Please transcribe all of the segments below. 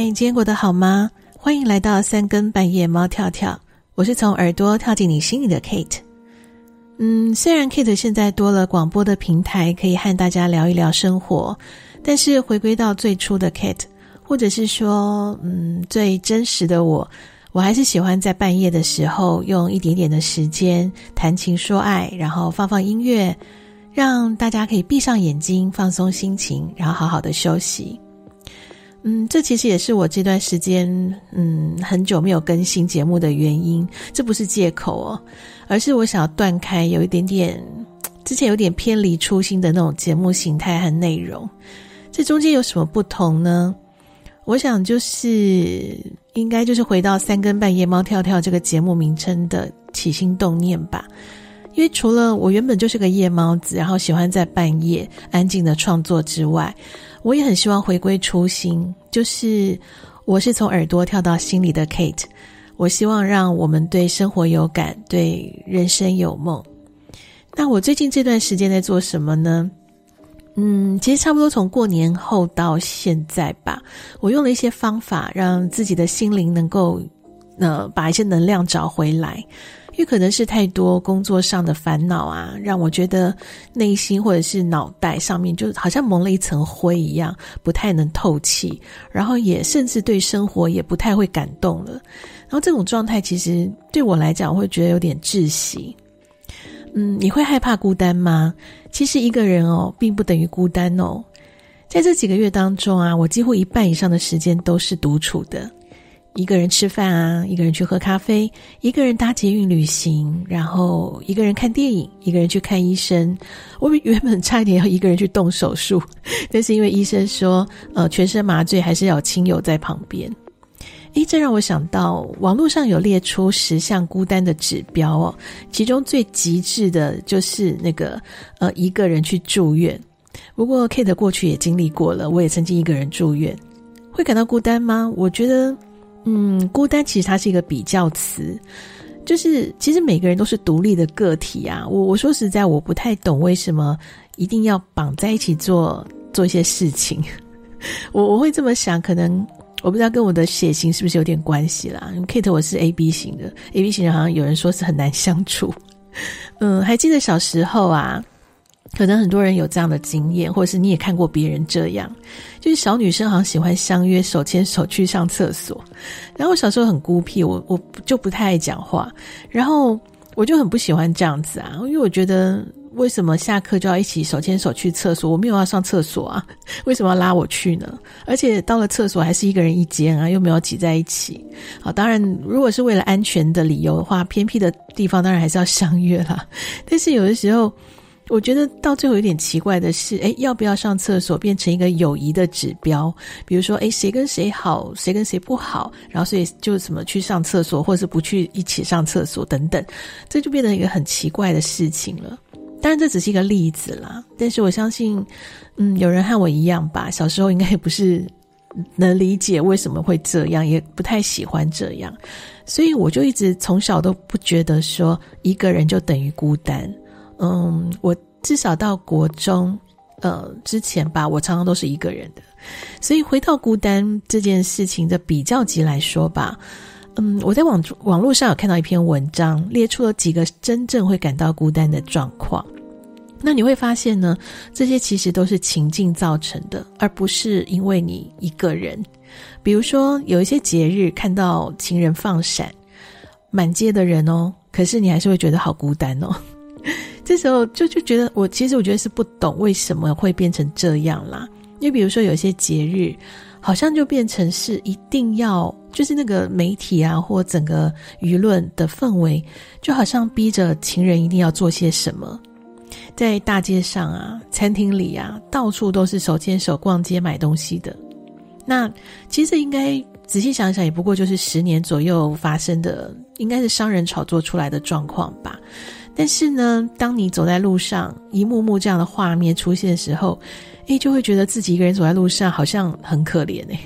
嗨，今天过得好吗？欢迎来到三更半夜，猫跳跳。我是从耳朵跳进你心里的 Kate。嗯，虽然 Kate 现在多了广播的平台，可以和大家聊一聊生活，但是回归到最初的 Kate，或者是说，嗯，最真实的我，我还是喜欢在半夜的时候，用一点点的时间谈情说爱，然后放放音乐，让大家可以闭上眼睛，放松心情，然后好好的休息。嗯，这其实也是我这段时间嗯很久没有更新节目的原因。这不是借口哦，而是我想要断开有一点点之前有点偏离初心的那种节目形态和内容。这中间有什么不同呢？我想就是应该就是回到三更半夜猫跳跳这个节目名称的起心动念吧。因为除了我原本就是个夜猫子，然后喜欢在半夜安静的创作之外，我也很希望回归初心，就是我是从耳朵跳到心里的 Kate。我希望让我们对生活有感，对人生有梦。那我最近这段时间在做什么呢？嗯，其实差不多从过年后到现在吧，我用了一些方法，让自己的心灵能够呃把一些能量找回来。因为可能是太多工作上的烦恼啊，让我觉得内心或者是脑袋上面就好像蒙了一层灰一样，不太能透气，然后也甚至对生活也不太会感动了。然后这种状态其实对我来讲，我会觉得有点窒息。嗯，你会害怕孤单吗？其实一个人哦，并不等于孤单哦。在这几个月当中啊，我几乎一半以上的时间都是独处的。一个人吃饭啊，一个人去喝咖啡，一个人搭捷运旅行，然后一个人看电影，一个人去看医生。我原本差一点要一个人去动手术，但是因为医生说，呃，全身麻醉还是要有亲友在旁边。诶，这让我想到网络上有列出十项孤单的指标哦，其中最极致的就是那个呃一个人去住院。不过 Kate 过去也经历过了，我也曾经一个人住院，会感到孤单吗？我觉得。嗯，孤单其实它是一个比较词，就是其实每个人都是独立的个体啊。我我说实在，我不太懂为什么一定要绑在一起做做一些事情。我我会这么想，可能我不知道跟我的血型是不是有点关系啦。因为 Kate 我是 AB 型的，AB 型人好像有人说是很难相处。嗯，还记得小时候啊。可能很多人有这样的经验，或者是你也看过别人这样，就是小女生好像喜欢相约手牵手去上厕所。然后我小时候很孤僻，我我就不太爱讲话，然后我就很不喜欢这样子啊，因为我觉得为什么下课就要一起手牵手去厕所？我没有要上厕所啊，为什么要拉我去呢？而且到了厕所还是一个人一间啊，又没有挤在一起。好，当然如果是为了安全的理由的话，偏僻的地方当然还是要相约啦。但是有的时候。我觉得到最后有点奇怪的是，哎，要不要上厕所变成一个友谊的指标？比如说，哎，谁跟谁好，谁跟谁不好，然后所以就什么去上厕所，或者是不去一起上厕所等等，这就变成一个很奇怪的事情了。当然，这只是一个例子啦。但是我相信，嗯，有人和我一样吧，小时候应该也不是能理解为什么会这样，也不太喜欢这样，所以我就一直从小都不觉得说一个人就等于孤单。嗯，我至少到国中，呃，之前吧，我常常都是一个人的。所以回到孤单这件事情的比较级来说吧，嗯，我在网网络上有看到一篇文章，列出了几个真正会感到孤单的状况。那你会发现呢，这些其实都是情境造成的，而不是因为你一个人。比如说，有一些节日看到情人放闪，满街的人哦，可是你还是会觉得好孤单哦。这时候就就觉得，我其实我觉得是不懂为什么会变成这样啦。因为比如说有些节日，好像就变成是一定要，就是那个媒体啊或整个舆论的氛围，就好像逼着情人一定要做些什么。在大街上啊、餐厅里啊，到处都是手牵手逛街买东西的。那其实应该仔细想想，也不过就是十年左右发生的，应该是商人炒作出来的状况吧。但是呢，当你走在路上，一幕幕这样的画面出现的时候，诶，就会觉得自己一个人走在路上好像很可怜诶。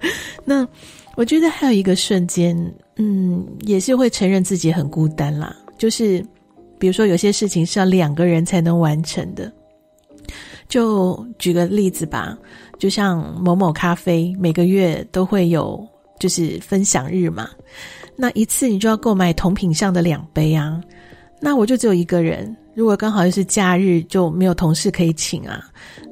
那我觉得还有一个瞬间，嗯，也是会承认自己很孤单啦。就是比如说有些事情是要两个人才能完成的，就举个例子吧，就像某某咖啡每个月都会有就是分享日嘛，那一次你就要购买同品项的两杯啊，那我就只有一个人。如果刚好又是假日，就没有同事可以请啊。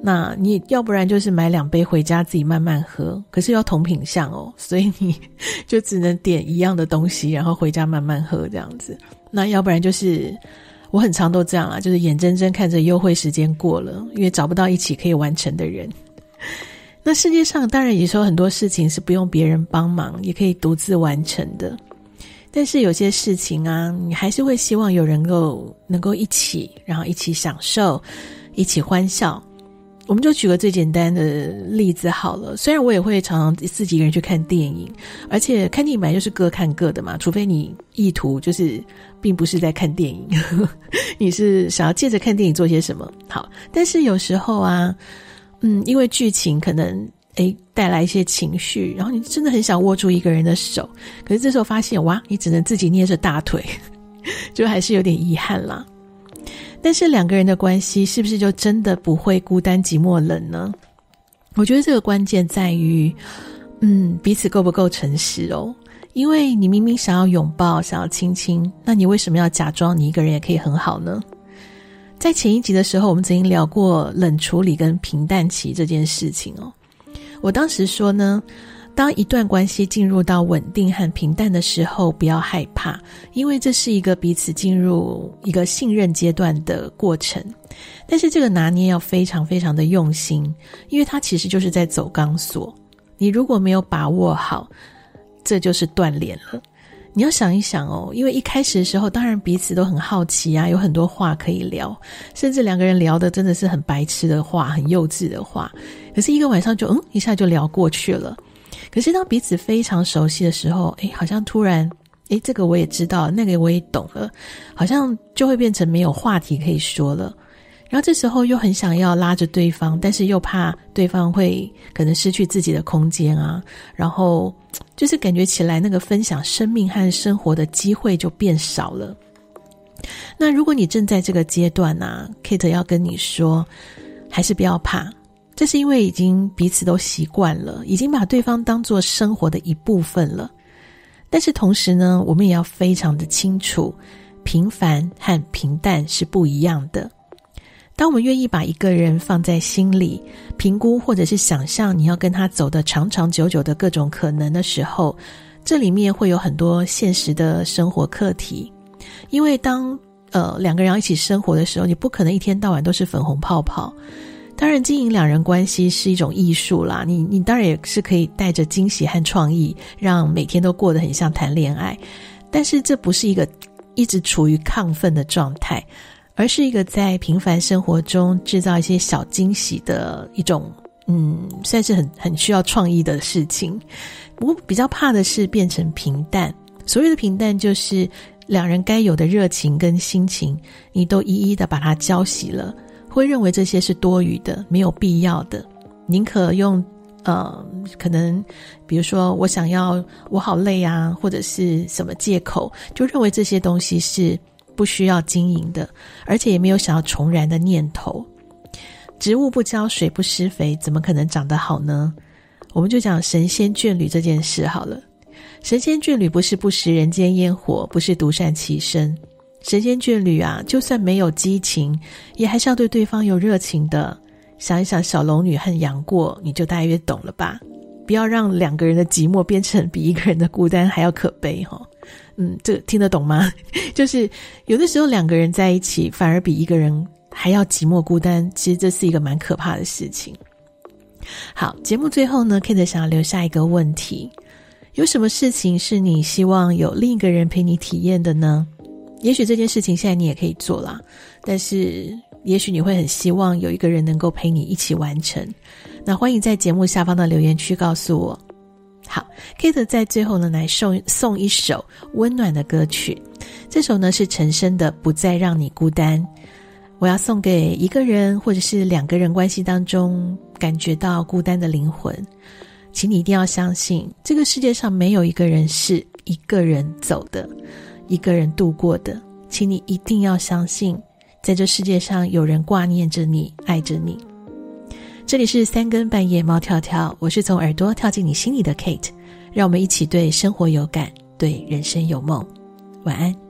那你要不然就是买两杯回家自己慢慢喝，可是要同品相哦，所以你 就只能点一样的东西，然后回家慢慢喝这样子。那要不然就是我很常都这样啊，就是眼睁睁看着优惠时间过了，因为找不到一起可以完成的人。那世界上当然也说很多事情是不用别人帮忙也可以独自完成的。但是有些事情啊，你还是会希望有人够能够一起，然后一起享受，一起欢笑。我们就举个最简单的例子好了。虽然我也会常常自己一个人去看电影，而且看电影本来就是各看各的嘛，除非你意图就是并不是在看电影，你是想要借着看电影做些什么。好，但是有时候啊，嗯，因为剧情可能。诶，带来一些情绪，然后你真的很想握住一个人的手，可是这时候发现，哇，你只能自己捏着大腿，就还是有点遗憾啦。但是两个人的关系是不是就真的不会孤单寂寞冷呢？我觉得这个关键在于，嗯，彼此够不够诚实哦。因为你明明想要拥抱，想要亲亲，那你为什么要假装你一个人也可以很好呢？在前一集的时候，我们曾经聊过冷处理跟平淡期这件事情哦。我当时说呢，当一段关系进入到稳定和平淡的时候，不要害怕，因为这是一个彼此进入一个信任阶段的过程。但是这个拿捏要非常非常的用心，因为它其实就是在走钢索。你如果没有把握好，这就是断联了。你要想一想哦，因为一开始的时候，当然彼此都很好奇啊，有很多话可以聊，甚至两个人聊的真的是很白痴的话，很幼稚的话。可是一个晚上就嗯一下就聊过去了，可是当彼此非常熟悉的时候，诶，好像突然诶，这个我也知道，那个我也懂了，好像就会变成没有话题可以说了。然后这时候又很想要拉着对方，但是又怕对方会可能失去自己的空间啊，然后就是感觉起来那个分享生命和生活的机会就变少了。那如果你正在这个阶段啊，Kate 要跟你说，还是不要怕。这是因为已经彼此都习惯了，已经把对方当做生活的一部分了。但是同时呢，我们也要非常的清楚，平凡和平淡是不一样的。当我们愿意把一个人放在心里，评估或者是想象你要跟他走的长长久久的各种可能的时候，这里面会有很多现实的生活课题。因为当呃两个人要一起生活的时候，你不可能一天到晚都是粉红泡泡。当然，经营两人关系是一种艺术啦。你你当然也是可以带着惊喜和创意，让每天都过得很像谈恋爱。但是这不是一个一直处于亢奋的状态，而是一个在平凡生活中制造一些小惊喜的一种，嗯，算是很很需要创意的事情。我比较怕的是变成平淡。所谓的平淡，就是两人该有的热情跟心情，你都一一的把它浇熄了。会认为这些是多余的、没有必要的，宁可用呃，可能比如说我想要我好累啊，或者是什么借口，就认为这些东西是不需要经营的，而且也没有想要重燃的念头。植物不浇水不施肥，怎么可能长得好呢？我们就讲神仙眷侣这件事好了。神仙眷侣不是不食人间烟火，不是独善其身。神仙眷侣啊，就算没有激情，也还是要对对方有热情的。想一想小龙女和杨过，你就大约懂了吧？不要让两个人的寂寞变成比一个人的孤单还要可悲哈。嗯，这听得懂吗？就是有的时候两个人在一起，反而比一个人还要寂寞孤单。其实这是一个蛮可怕的事情。好，节目最后呢，Kate 想要留下一个问题：有什么事情是你希望有另一个人陪你体验的呢？也许这件事情现在你也可以做啦，但是也许你会很希望有一个人能够陪你一起完成。那欢迎在节目下方的留言区告诉我。，Kate 在最后呢来送送一首温暖的歌曲，这首呢是陈升的《不再让你孤单》。我要送给一个人或者是两个人关系当中感觉到孤单的灵魂，请你一定要相信，这个世界上没有一个人是一个人走的。一个人度过的，请你一定要相信，在这世界上有人挂念着你，爱着你。这里是三更半夜猫跳跳，我是从耳朵跳进你心里的 Kate，让我们一起对生活有感，对人生有梦。晚安。